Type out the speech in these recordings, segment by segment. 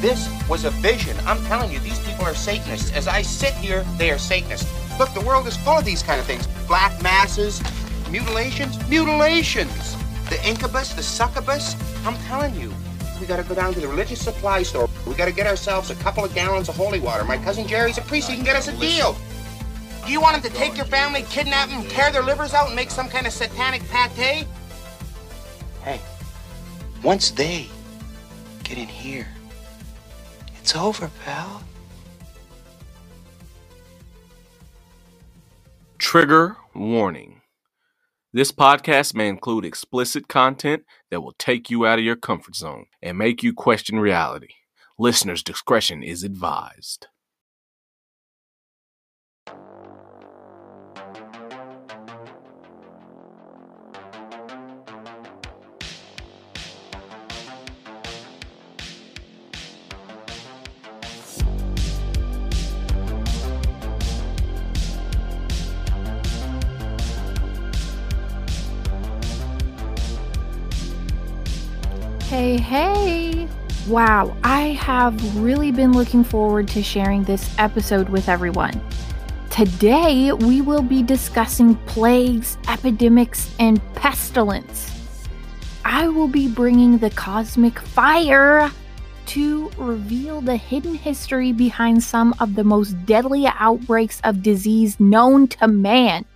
This was a vision. I'm telling you, these people are Satanists. As I sit here, they are Satanists. Look, the world is full of these kind of things. Black masses, mutilations, mutilations. The incubus, the succubus. I'm telling you, we gotta go down to the religious supply store. We gotta get ourselves a couple of gallons of holy water. My cousin Jerry's a priest. He can get us a deal. Do you want him to take your family, kidnap them, tear their livers out, and make some kind of satanic pate? Hey, once they get in here, it's over, pal. Trigger warning. This podcast may include explicit content that will take you out of your comfort zone and make you question reality. Listener's discretion is advised. Hey, hey! Wow, I have really been looking forward to sharing this episode with everyone. Today, we will be discussing plagues, epidemics, and pestilence. I will be bringing the cosmic fire to reveal the hidden history behind some of the most deadly outbreaks of disease known to man.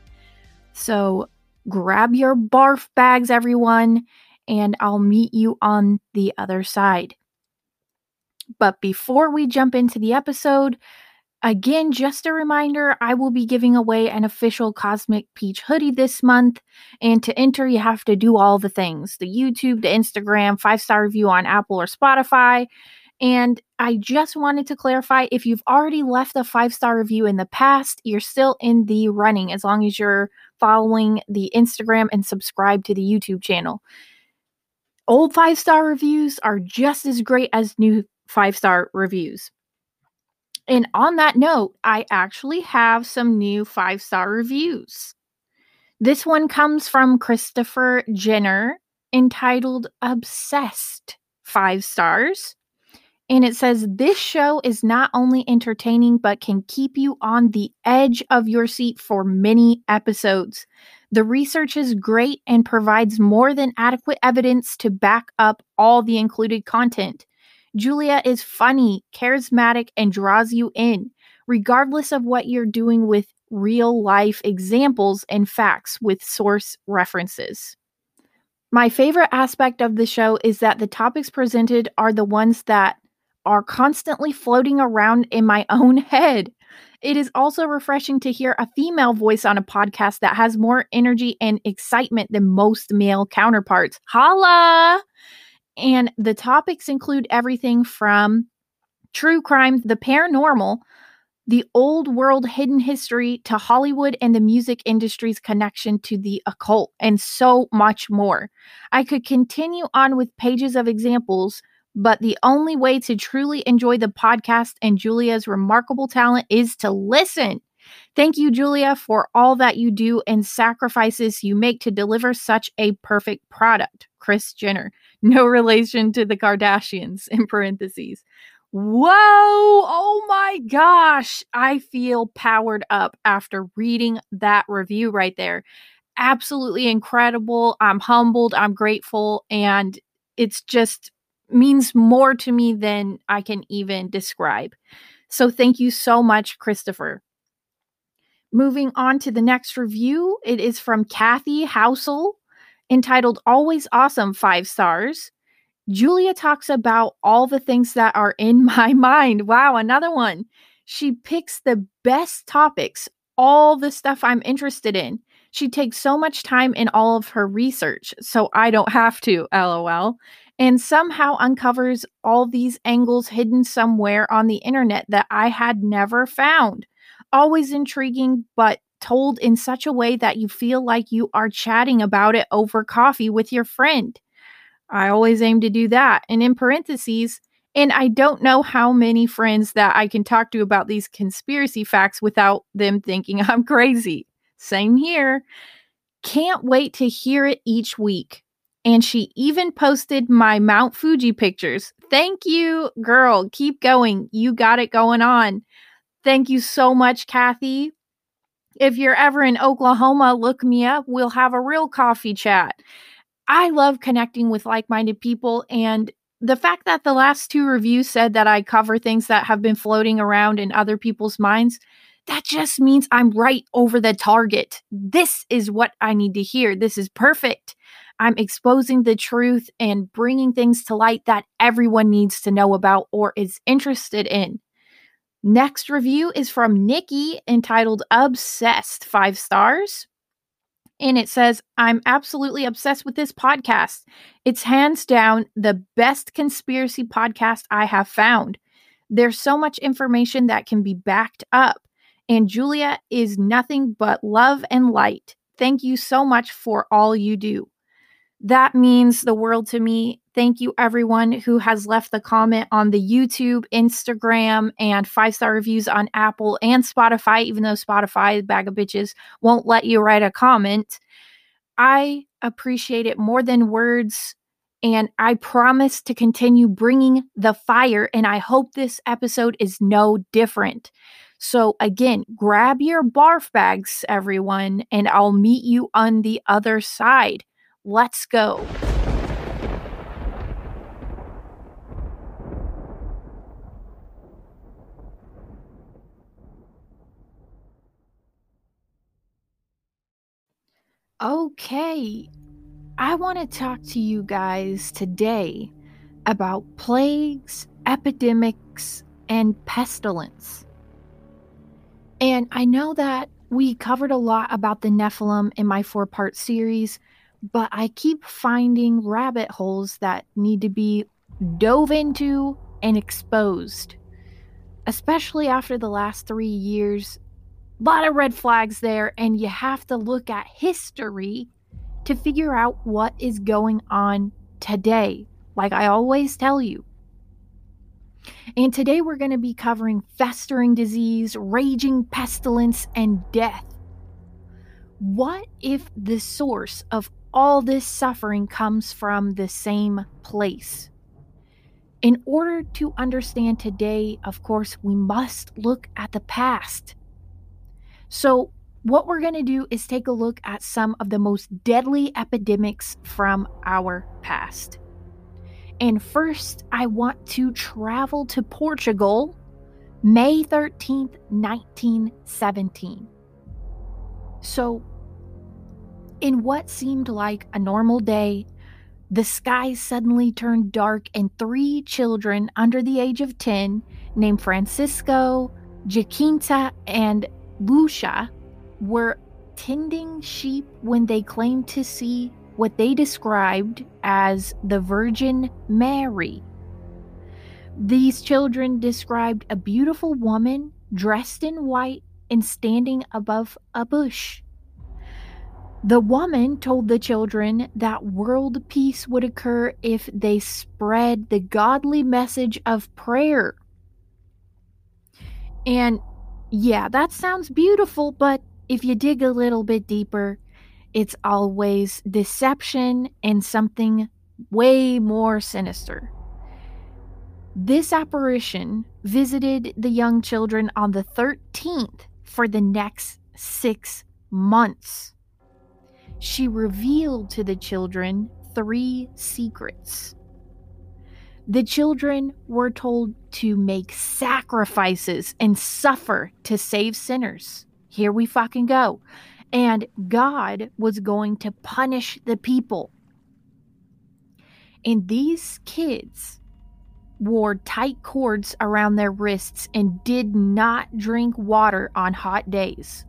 So, grab your barf bags, everyone, and I'll meet you on the other side. But before we jump into the episode, again, just a reminder I will be giving away an official Cosmic Peach hoodie this month. And to enter, you have to do all the things the YouTube, the Instagram, five star review on Apple or Spotify. And I just wanted to clarify if you've already left a five star review in the past, you're still in the running as long as you're following the Instagram and subscribe to the YouTube channel. Old five star reviews are just as great as new five star reviews. And on that note, I actually have some new five star reviews. This one comes from Christopher Jenner entitled Obsessed, five stars. And it says, This show is not only entertaining, but can keep you on the edge of your seat for many episodes. The research is great and provides more than adequate evidence to back up all the included content. Julia is funny, charismatic, and draws you in, regardless of what you're doing with real life examples and facts with source references. My favorite aspect of the show is that the topics presented are the ones that are constantly floating around in my own head. It is also refreshing to hear a female voice on a podcast that has more energy and excitement than most male counterparts. Holla! And the topics include everything from true crime, the paranormal, the old world hidden history to Hollywood and the music industry's connection to the occult, and so much more. I could continue on with pages of examples, but the only way to truly enjoy the podcast and Julia's remarkable talent is to listen. Thank you, Julia, for all that you do and sacrifices you make to deliver such a perfect product. Chris Jenner, no relation to the Kardashians, in parentheses. Whoa! Oh my gosh! I feel powered up after reading that review right there. Absolutely incredible. I'm humbled, I'm grateful, and it's just means more to me than I can even describe. So thank you so much, Christopher. Moving on to the next review, it is from Kathy Housel, entitled Always Awesome, five stars. Julia talks about all the things that are in my mind. Wow, another one. She picks the best topics, all the stuff I'm interested in. She takes so much time in all of her research, so I don't have to, lol and somehow uncovers all these angles hidden somewhere on the internet that I had never found. Always intriguing, but told in such a way that you feel like you are chatting about it over coffee with your friend. I always aim to do that. And in parentheses, and I don't know how many friends that I can talk to about these conspiracy facts without them thinking I'm crazy. Same here. Can't wait to hear it each week. And she even posted my Mount Fuji pictures. Thank you, girl. Keep going. You got it going on. Thank you so much, Kathy. If you're ever in Oklahoma, look me up. We'll have a real coffee chat. I love connecting with like minded people, and the fact that the last two reviews said that I cover things that have been floating around in other people's minds, that just means I'm right over the target. This is what I need to hear. This is perfect. I'm exposing the truth and bringing things to light that everyone needs to know about or is interested in. Next review is from Nikki entitled Obsessed, five stars. And it says, I'm absolutely obsessed with this podcast. It's hands down the best conspiracy podcast I have found. There's so much information that can be backed up. And Julia is nothing but love and light. Thank you so much for all you do. That means the world to me. Thank you, everyone who has left the comment on the YouTube, Instagram, and five star reviews on Apple and Spotify, even though Spotify, bag of bitches, won't let you write a comment. I appreciate it more than words. And I promise to continue bringing the fire. And I hope this episode is no different. So, again, grab your barf bags, everyone, and I'll meet you on the other side. Let's go. Okay, I want to talk to you guys today about plagues, epidemics, and pestilence. And I know that we covered a lot about the Nephilim in my four part series, but I keep finding rabbit holes that need to be dove into and exposed. Especially after the last three years. A lot of red flags there, and you have to look at history to figure out what is going on today, like I always tell you. And today we're going to be covering festering disease, raging pestilence, and death. What if the source of all this suffering comes from the same place. In order to understand today, of course, we must look at the past. So, what we're going to do is take a look at some of the most deadly epidemics from our past. And first, I want to travel to Portugal, May 13th, 1917. So, in what seemed like a normal day, the sky suddenly turned dark, and three children under the age of 10, named Francisco, Jacinta, and Lucia, were tending sheep when they claimed to see what they described as the Virgin Mary. These children described a beautiful woman dressed in white and standing above a bush. The woman told the children that world peace would occur if they spread the godly message of prayer. And yeah, that sounds beautiful, but if you dig a little bit deeper, it's always deception and something way more sinister. This apparition visited the young children on the 13th for the next six months she revealed to the children three secrets. The children were told to make sacrifices and suffer to save sinners. Here we fucking go. And God was going to punish the people. And these kids wore tight cords around their wrists and did not drink water on hot days.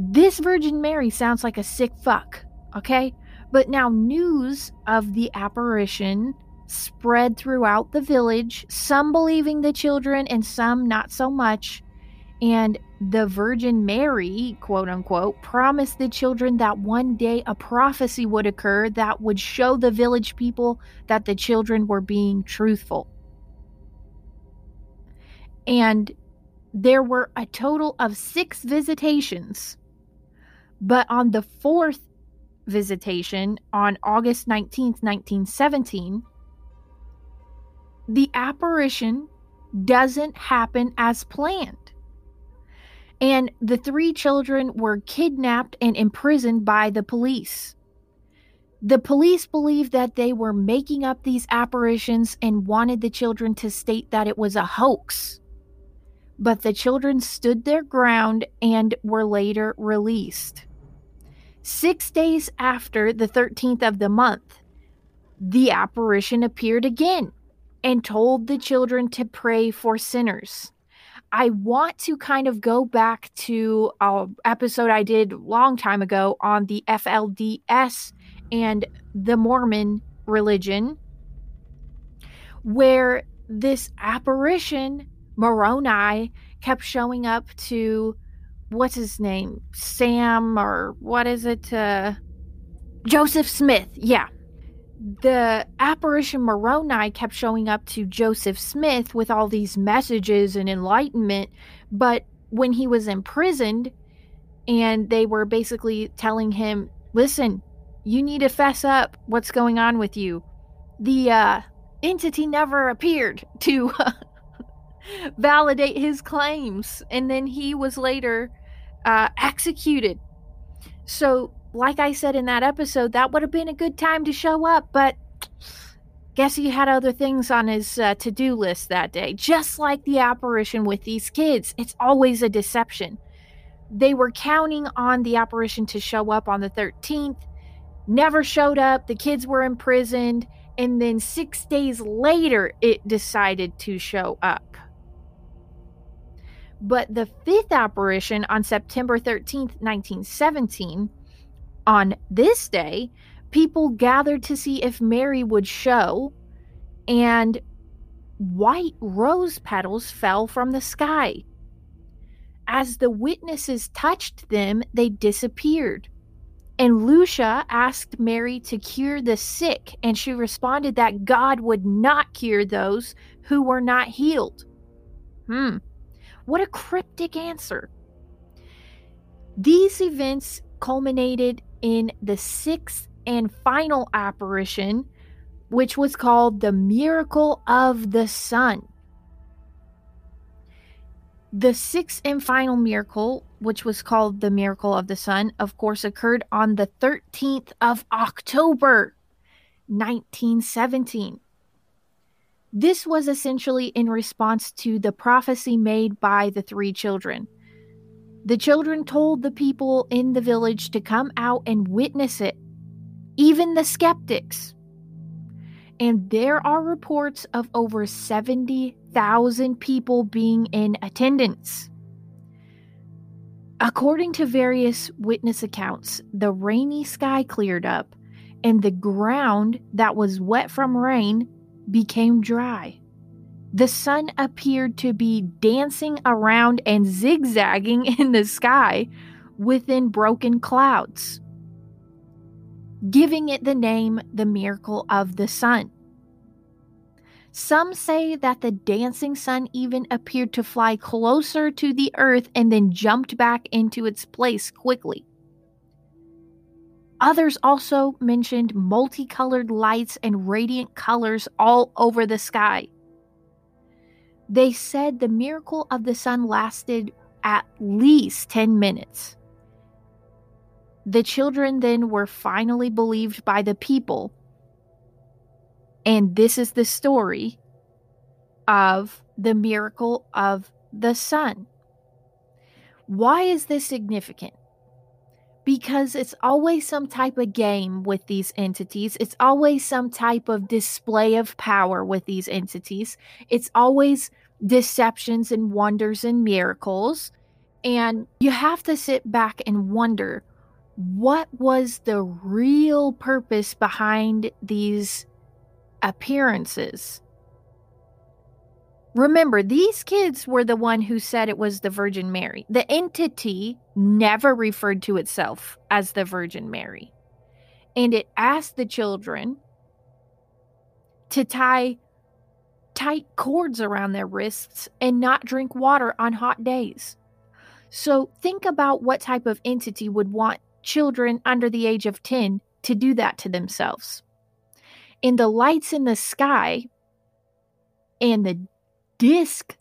This Virgin Mary sounds like a sick fuck, okay? But now news of the apparition spread throughout the village, some believing the children and some not so much. And the Virgin Mary, quote unquote, promised the children that one day a prophecy would occur that would show the village people that the children were being truthful. And there were a total of six visitations but on the fourth visitation, on August 19th, 1917, the apparition doesn't happen as planned. And the three children were kidnapped and imprisoned by the police. The police believed that they were making up these apparitions and wanted the children to state that it was a hoax. But the children stood their ground and were later released. Six days after the 13th of the month, the apparition appeared again and told the children to pray for sinners. I want to kind of go back to an episode I did a long time ago on the FLDS and the Mormon religion, where this apparition, Moroni, kept showing up to what's his name? Sam or what is it? Uh, Joseph Smith. Yeah the apparition Moroni kept showing up to Joseph Smith with all these messages and enlightenment, but when he was imprisoned and they were basically telling him, listen, you need to fess up what's going on with you, the uh, entity never appeared to validate his claims. And then he was later uh, executed. So like I said in that episode, that would have been a good time to show up, but guess he had other things on his uh, to do list that day. Just like the apparition with these kids, it's always a deception. They were counting on the apparition to show up on the 13th, never showed up, the kids were imprisoned, and then six days later, it decided to show up. But the fifth apparition on September 13th, 1917, on this day, people gathered to see if Mary would show, and white rose petals fell from the sky. As the witnesses touched them, they disappeared. And Lucia asked Mary to cure the sick, and she responded that God would not cure those who were not healed. Hmm, what a cryptic answer. These events culminated in the sixth and final apparition, which was called the Miracle of the Sun. The sixth and final miracle, which was called the Miracle of the Sun, of course, occurred on the 13th of October, 1917. This was essentially in response to the prophecy made by the three children. The children told the people in the village to come out and witness it, even the skeptics. And there are reports of over 70,000 people being in attendance. According to various witness accounts, the rainy sky cleared up and the ground that was wet from rain became dry. The sun appeared to be dancing around and zigzagging in the sky within broken clouds, giving it the name the miracle of the sun. Some say that the dancing sun even appeared to fly closer to the earth and then jumped back into its place quickly. Others also mentioned multicolored lights and radiant colors all over the sky. They said the miracle of the sun lasted at least 10 minutes. The children then were finally believed by the people. And this is the story of the miracle of the sun. Why is this significant? Because it's always some type of game with these entities. It's always some type of display of power with these entities. It's always deceptions and wonders and miracles. And you have to sit back and wonder what was the real purpose behind these appearances? Remember, these kids were the one who said it was the Virgin Mary. The entity never referred to itself as the Virgin Mary. And it asked the children to tie tight cords around their wrists and not drink water on hot days. So think about what type of entity would want children under the age of 10 to do that to themselves. In the lights in the sky And the disk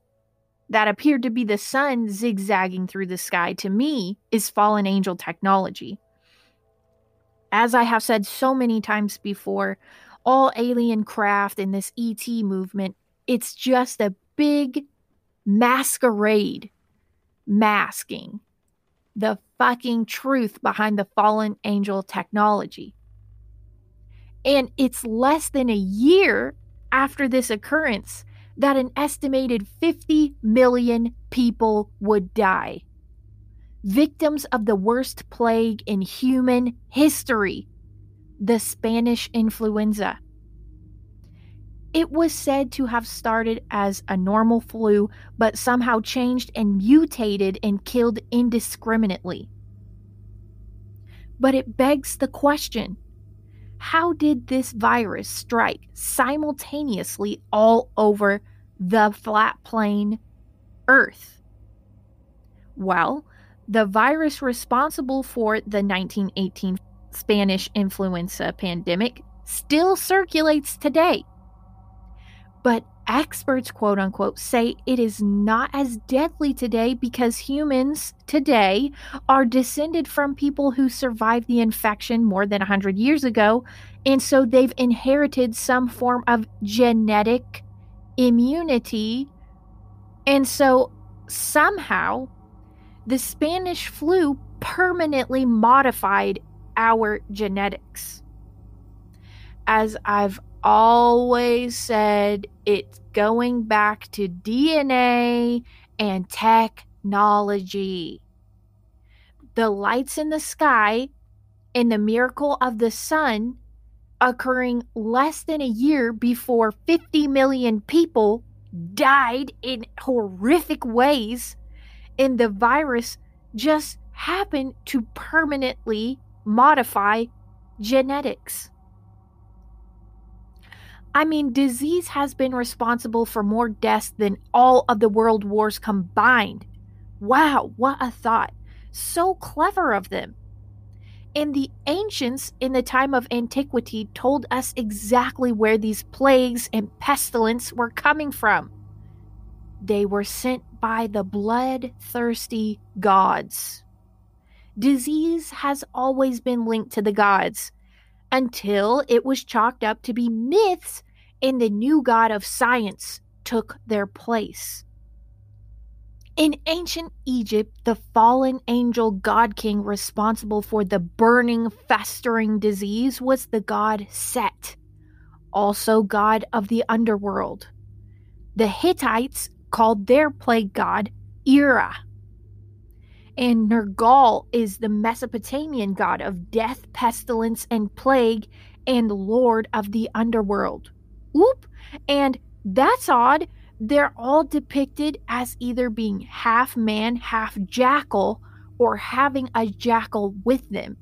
that appeared to be the sun zigzagging through the sky to me is fallen angel technology. As I have said so many times before, all alien craft in this ET movement, it's just a big masquerade masking the fucking truth behind the fallen angel technology. And it's less than a year after this occurrence that an estimated 50 million people would die. Victims of the worst plague in human history, the Spanish influenza. It was said to have started as a normal flu, but somehow changed and mutated and killed indiscriminately. But it begs the question how did this virus strike simultaneously all over the flat plane Earth? Well, the virus responsible for the 1918 Spanish influenza pandemic still circulates today. But experts, quote unquote, say it is not as deadly today because humans today are descended from people who survived the infection more than 100 years ago. And so they've inherited some form of genetic immunity. And so somehow the Spanish flu permanently modified our genetics. As I've always said it's going back to DNA and technology. The lights in the sky and the miracle of the sun occurring less than a year before 50 million people died in horrific ways, and the virus just happened to permanently modify genetics. I mean, disease has been responsible for more deaths than all of the world wars combined. Wow, what a thought. So clever of them. And the ancients in the time of antiquity told us exactly where these plagues and pestilence were coming from. They were sent by the bloodthirsty gods. Disease has always been linked to the gods until it was chalked up to be myths and the new god of science took their place. In ancient Egypt, the fallen angel god king responsible for the burning, festering disease was the god Set, also god of the underworld. The Hittites called their plague god Ira. And Nergal is the Mesopotamian god of death, pestilence, and plague, and lord of the underworld. Oop! And that's odd. They're all depicted as either being half man, half jackal, or having a jackal with them.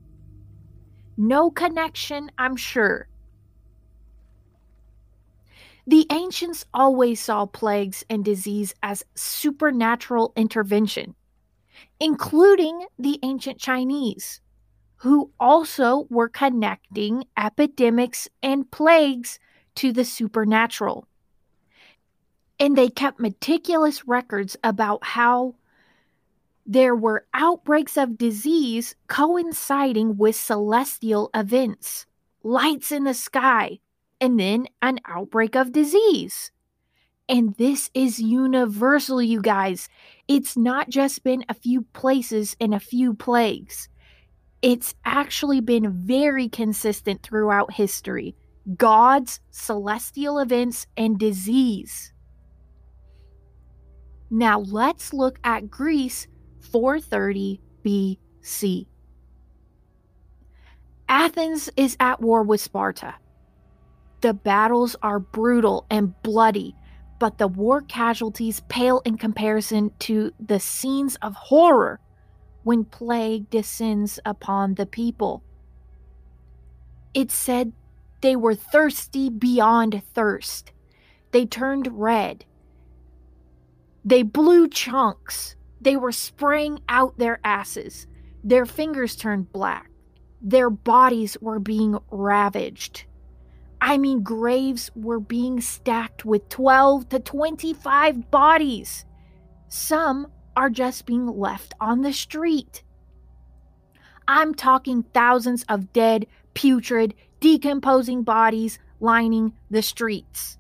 No connection, I'm sure. The ancients always saw plagues and disease as supernatural intervention, including the ancient Chinese, who also were connecting epidemics and plagues to the supernatural. And they kept meticulous records about how there were outbreaks of disease coinciding with celestial events, lights in the sky, and then an outbreak of disease. And this is universal, you guys. It's not just been a few places and a few plagues. It's actually been very consistent throughout history gods, celestial events, and disease. Now let's look at Greece 430 BC. Athens is at war with Sparta. The battles are brutal and bloody, but the war casualties pale in comparison to the scenes of horror when plague descends upon the people. It's said they were thirsty beyond thirst. They turned red. They blew chunks. They were spraying out their asses. Their fingers turned black. Their bodies were being ravaged. I mean, graves were being stacked with 12 to 25 bodies. Some are just being left on the street. I'm talking thousands of dead, putrid, decomposing bodies lining the streets.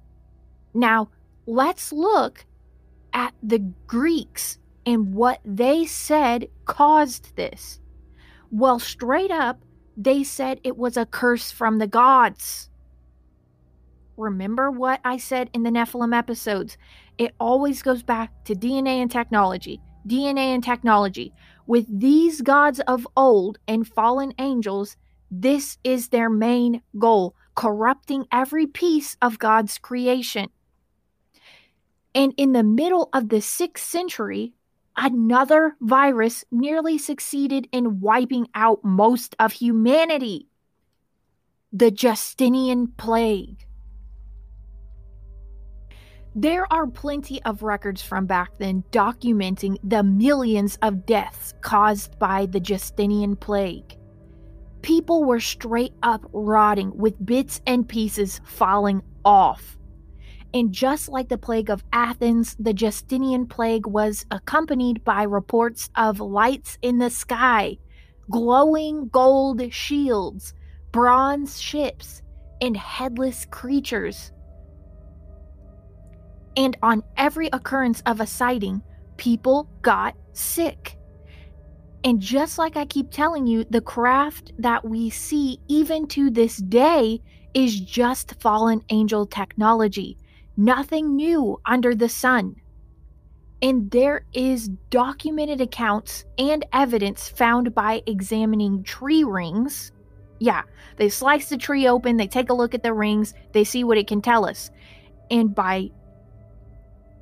Now, let's look at the Greeks and what they said caused this. Well, straight up, they said it was a curse from the gods. Remember what I said in the Nephilim episodes? It always goes back to DNA and technology. DNA and technology. With these gods of old and fallen angels, this is their main goal corrupting every piece of God's creation. And in the middle of the sixth century, another virus nearly succeeded in wiping out most of humanity the Justinian plague. There are plenty of records from back then documenting the millions of deaths caused by the Justinian plague. People were straight up rotting with bits and pieces falling off. And just like the plague of Athens, the Justinian plague was accompanied by reports of lights in the sky, glowing gold shields, bronze ships, and headless creatures and on every occurrence of a sighting, people got sick. And just like I keep telling you, the craft that we see even to this day is just fallen angel technology. Nothing new under the sun. And there is documented accounts and evidence found by examining tree rings. Yeah, they slice the tree open, they take a look at the rings, they see what it can tell us. And by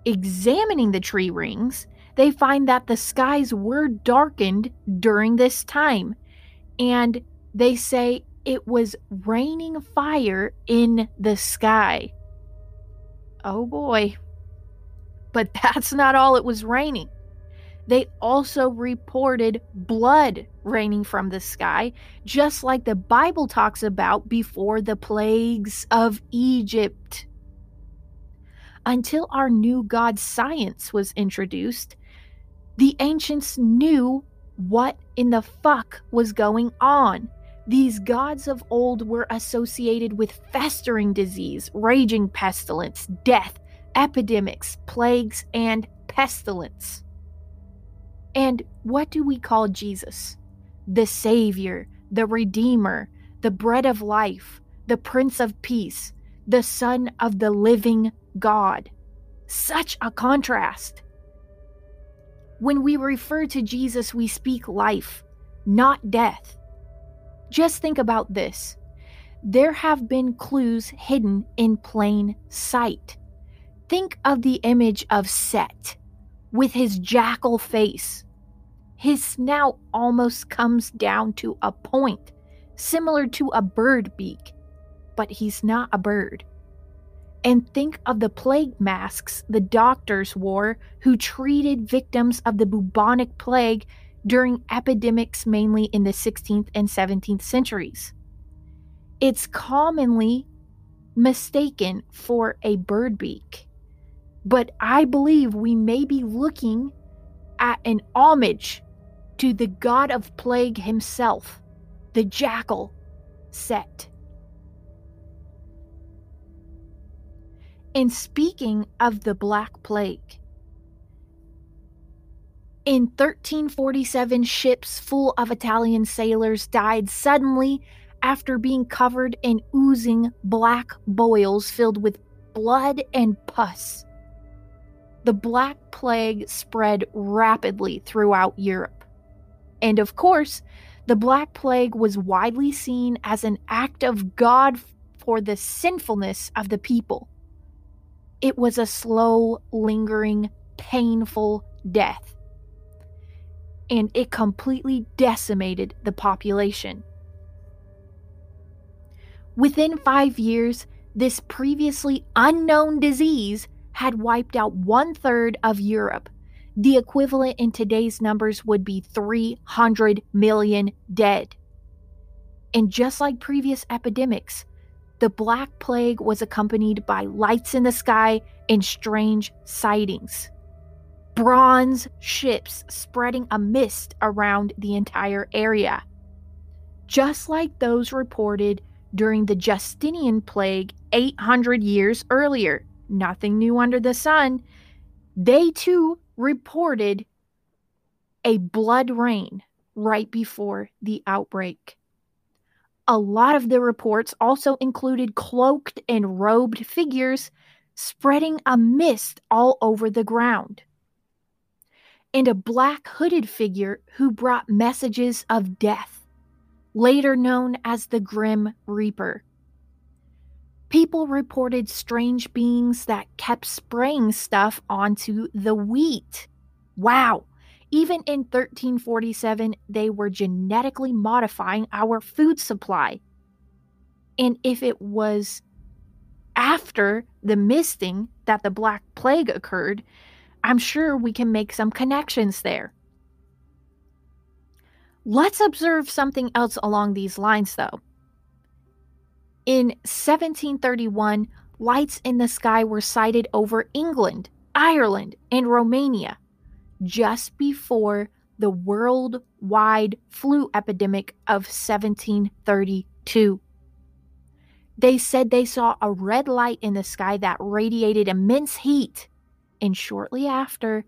examining the tree rings, they find that the skies were darkened during this time. And they say it was raining fire in the sky. Oh boy. But that's not all it was raining. They also reported blood raining from the sky, just like the Bible talks about before the plagues of Egypt until our new god science was introduced, the ancients knew what in the fuck was going on. These gods of old were associated with festering disease, raging pestilence, death, epidemics, plagues, and pestilence. And what do we call Jesus? The Savior, the Redeemer, the bread of life, the Prince of Peace, the Son of the living God. Such a contrast. When we refer to Jesus, we speak life, not death. Just think about this there have been clues hidden in plain sight. Think of the image of Set with his jackal face. His snout almost comes down to a point, similar to a bird beak, but he's not a bird. And think of the plague masks the doctors wore who treated victims of the bubonic plague during epidemics mainly in the 16th and 17th centuries. It's commonly mistaken for a bird beak, but I believe we may be looking at an homage to the god of plague himself, the jackal Set. And speaking of the Black Plague, in 1347, ships full of Italian sailors died suddenly after being covered in oozing black boils filled with blood and pus. The Black Plague spread rapidly throughout Europe. And of course, the Black Plague was widely seen as an act of God for the sinfulness of the people. It was a slow, lingering, painful death. And it completely decimated the population. Within five years, this previously unknown disease had wiped out one third of Europe. The equivalent in today's numbers would be 300 million dead. And just like previous epidemics, the Black Plague was accompanied by lights in the sky and strange sightings. Bronze ships spreading a mist around the entire area. Just like those reported during the Justinian plague 800 years earlier. Nothing new under the sun. They too reported a blood rain right before the outbreak. A lot of the reports also included cloaked and robed figures spreading a mist all over the ground, and a black hooded figure who brought messages of death, later known as the Grim Reaper. People reported strange beings that kept spraying stuff onto the wheat. Wow, even in 1347, they were genetically modifying our food supply. And if it was after the misting that the Black Plague occurred, I'm sure we can make some connections there. Let's observe something else along these lines, though. In 1731, lights in the sky were sighted over England, Ireland, and Romania just before the worldwide flu epidemic of 1732. They said they saw a red light in the sky that radiated immense heat, and shortly after,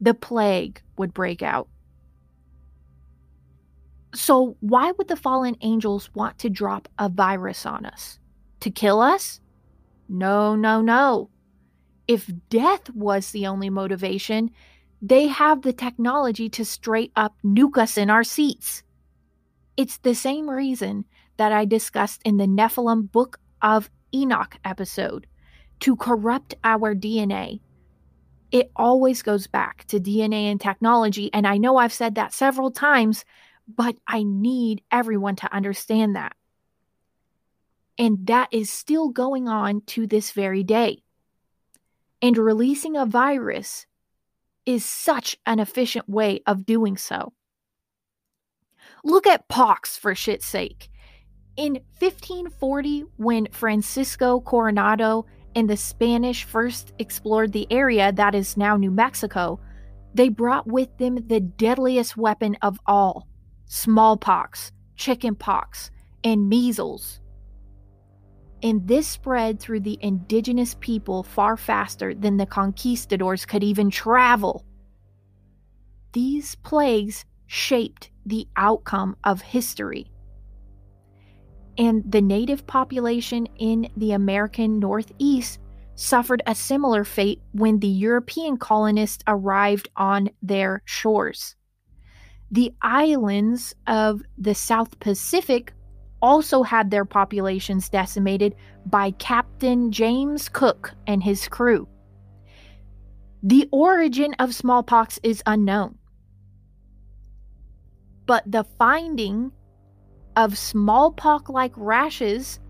the plague would break out. So, why would the fallen angels want to drop a virus on us? To kill us? No, no, no. If death was the only motivation, they have the technology to straight up nuke us in our seats. It's the same reason that I discussed in the Nephilim Book of Enoch episode to corrupt our DNA. It always goes back to DNA and technology, and I know I've said that several times, but I need everyone to understand that. And that is still going on to this very day. And releasing a virus is such an efficient way of doing so. Look at pox for shit's sake. In 1540, when Francisco Coronado and the Spanish first explored the area that is now New Mexico, they brought with them the deadliest weapon of all smallpox, chickenpox, and measles and this spread through the indigenous people far faster than the conquistadors could even travel. These plagues shaped the outcome of history. And the native population in the American Northeast suffered a similar fate when the European colonists arrived on their shores. The islands of the South Pacific also had their populations decimated by Captain James Cook and his crew. The origin of smallpox is unknown, but the finding of smallpox like rashes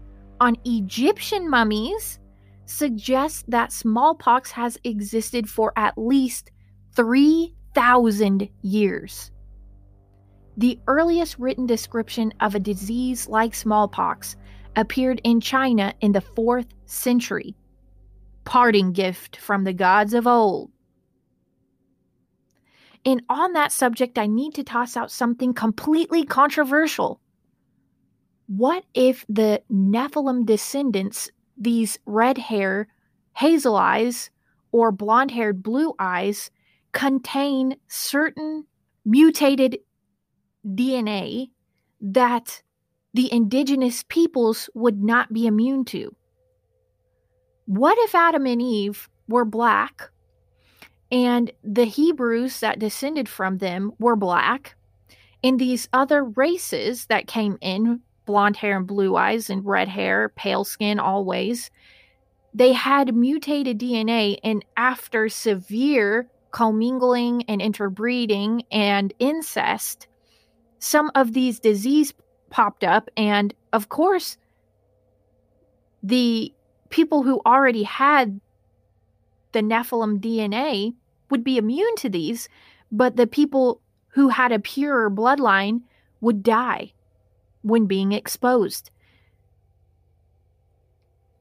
on Egyptian mummies suggests that smallpox has existed for at least 3,000 years. The earliest written description of a disease like smallpox appeared in China in the 4th century. Parting gift from the gods of old. And on that subject, I need to toss out something completely controversial. What if the Nephilim descendants, these red hair, hazel eyes, or blonde haired blue eyes, contain certain mutated DNA that the indigenous peoples would not be immune to. What if Adam and Eve were black and the Hebrews that descended from them were black, and these other races that came in blonde hair and blue eyes and red hair, pale skin always they had mutated DNA, and after severe commingling and interbreeding and incest, some of these disease popped up and of course the people who already had the Nephilim DNA would be immune to these, but the people who had a purer bloodline would die when being exposed.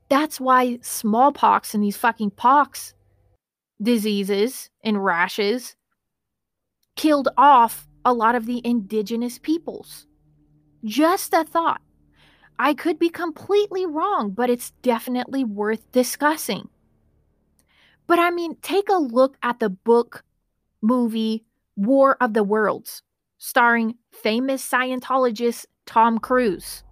That's why smallpox and these fucking pox diseases and rashes killed off a lot of the indigenous peoples. Just a thought. I could be completely wrong, but it's definitely worth discussing. But I mean, take a look at the book movie War of the Worlds, starring famous Scientologist Tom Cruise.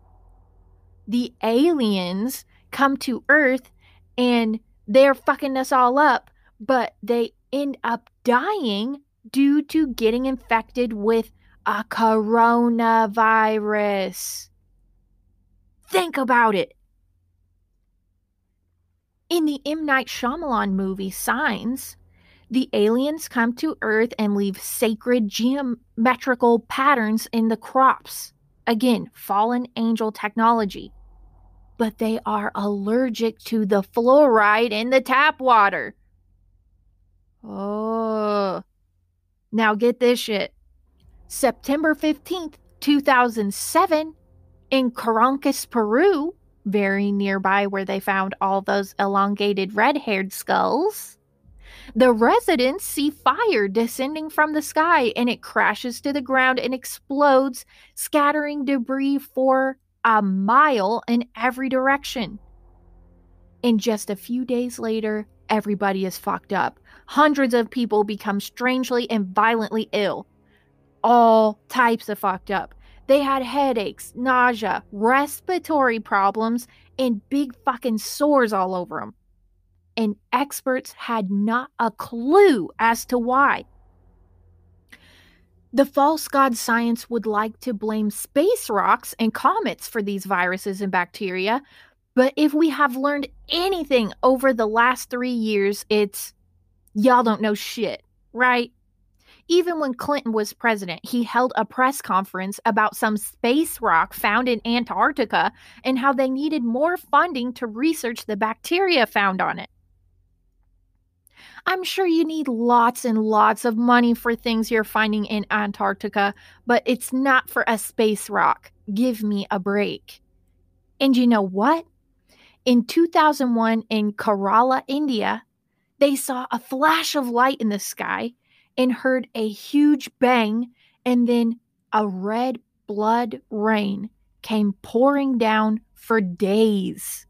The aliens come to Earth and they're fucking us all up, but they end up dying due to getting infected with a coronavirus. Think about it. In the M. Night Shyamalan movie Signs, the aliens come to Earth and leave sacred geometrical patterns in the crops. Again, fallen angel technology. But they are allergic to the fluoride in the tap water. Oh. Now get this shit. September 15th, 2007, in Carancas, Peru, very nearby where they found all those elongated red haired skulls, the residents see fire descending from the sky and it crashes to the ground and explodes, scattering debris for a mile in every direction. And just a few days later, everybody is fucked up. Hundreds of people become strangely and violently ill. All types of fucked up. They had headaches, nausea, respiratory problems, and big fucking sores all over them. And experts had not a clue as to why. The false god science would like to blame space rocks and comets for these viruses and bacteria, but if we have learned anything over the last three years, it's y'all don't know shit, right? Even when Clinton was president, he held a press conference about some space rock found in Antarctica and how they needed more funding to research the bacteria found on it. I'm sure you need lots and lots of money for things you're finding in Antarctica, but it's not for a space rock. Give me a break. And you know what? In 2001 in Kerala, India, they saw a flash of light in the sky and heard a huge bang, and then a red blood rain came pouring down for days.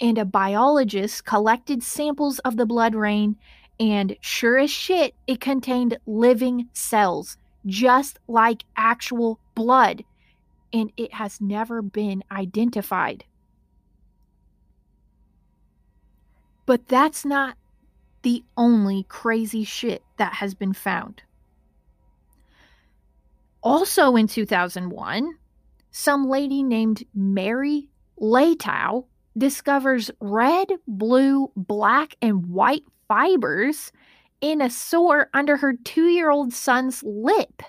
And a biologist collected samples of the blood rain, and sure as shit, it contained living cells, just like actual blood, and it has never been identified. But that's not the only crazy shit that has been found. Also in 2001, some lady named Mary Leitao discovers red, blue, black, and white fibers in a sore under her two year old son's lip.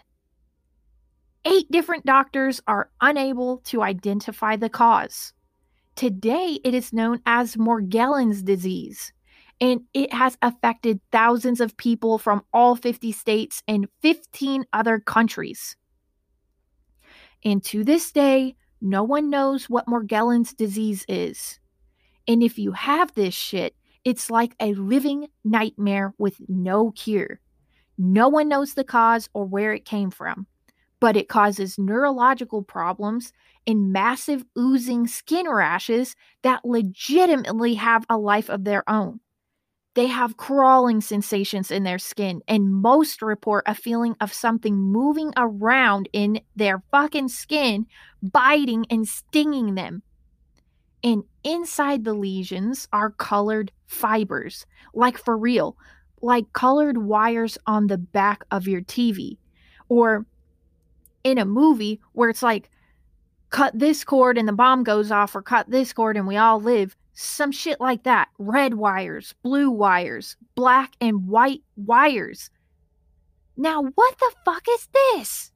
Eight different doctors are unable to identify the cause. Today, it is known as Morgellons disease, and it has affected thousands of people from all 50 states and 15 other countries. And to this day, no one knows what Morgellons disease is. And if you have this shit, it's like a living nightmare with no cure. No one knows the cause or where it came from, but it causes neurological problems and massive oozing skin rashes that legitimately have a life of their own. They have crawling sensations in their skin, and most report a feeling of something moving around in their fucking skin, biting and stinging them. And inside the lesions are colored fibers, like for real, like colored wires on the back of your TV. Or in a movie where it's like, cut this cord and the bomb goes off, or cut this cord and we all live some shit like that. Red wires, blue wires, black and white wires. Now, what the fuck is this?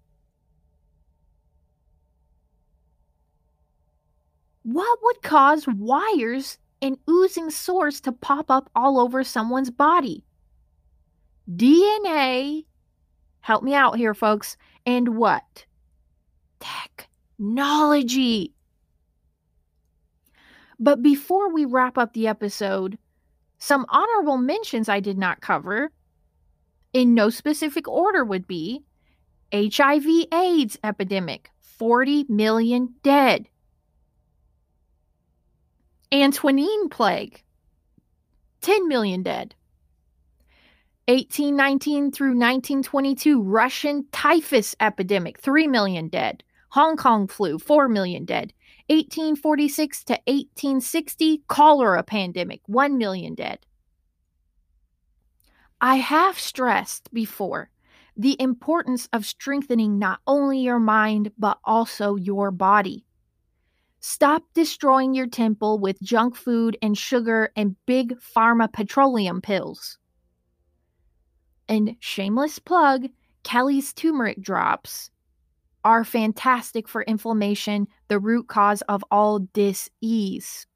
What would cause wires and oozing sores to pop up all over someone's body? DNA. Help me out here, folks. And what? Technology. But before we wrap up the episode, some honorable mentions I did not cover, in no specific order, would be HIV AIDS epidemic, 40 million dead. Antonine plague, 10 million dead. 1819 through 1922 Russian typhus epidemic, 3 million dead. Hong Kong flu, 4 million dead. 1846 to 1860 cholera pandemic, 1 million dead. I have stressed before the importance of strengthening not only your mind, but also your body. Stop destroying your temple with junk food and sugar and big pharma petroleum pills. And shameless plug Kelly's turmeric drops are fantastic for inflammation, the root cause of all dis-ease.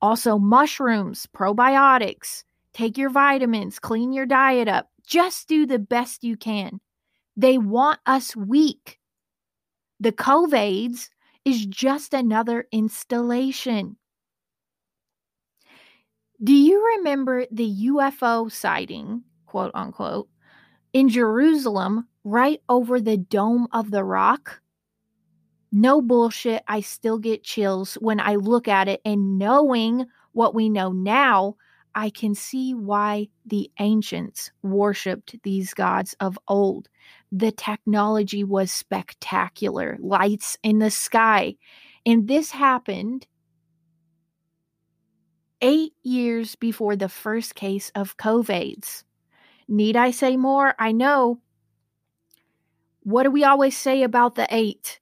Also, mushrooms, probiotics, take your vitamins, clean your diet up. Just do the best you can. They want us weak. The COVIDs is just another installation. Do you remember the UFO sighting, quote unquote, in Jerusalem right over the Dome of the Rock? No bullshit. I still get chills when I look at it and knowing what we know now, I can see why the ancients worshiped these gods of old. The technology was spectacular, lights in the sky. And this happened eight years before the first case of COVIDs. Need I say more? I know. What do we always say about the eight?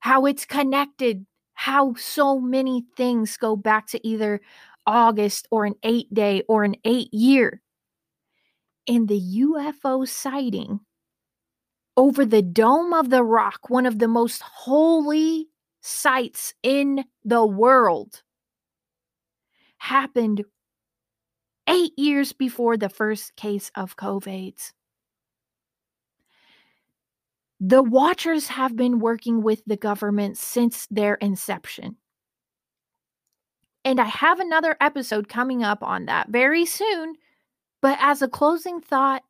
How it's connected, how so many things go back to either August or an eight day or an eight year. And the UFO sighting over the Dome of the Rock, one of the most holy sites in the world, happened eight years before the first case of COVIDs. The Watchers have been working with the government since their inception. And I have another episode coming up on that very soon. But as a closing thought,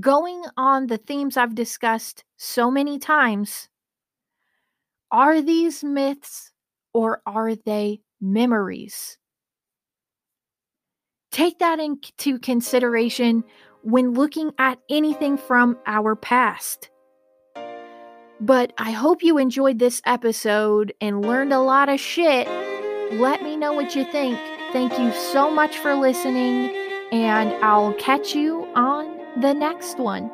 going on the themes I've discussed so many times, are these myths or are they memories? Take that into consideration when looking at anything from our past. But I hope you enjoyed this episode and learned a lot of shit let me know what you think. Thank you so much for listening, and I'll catch you on the next one.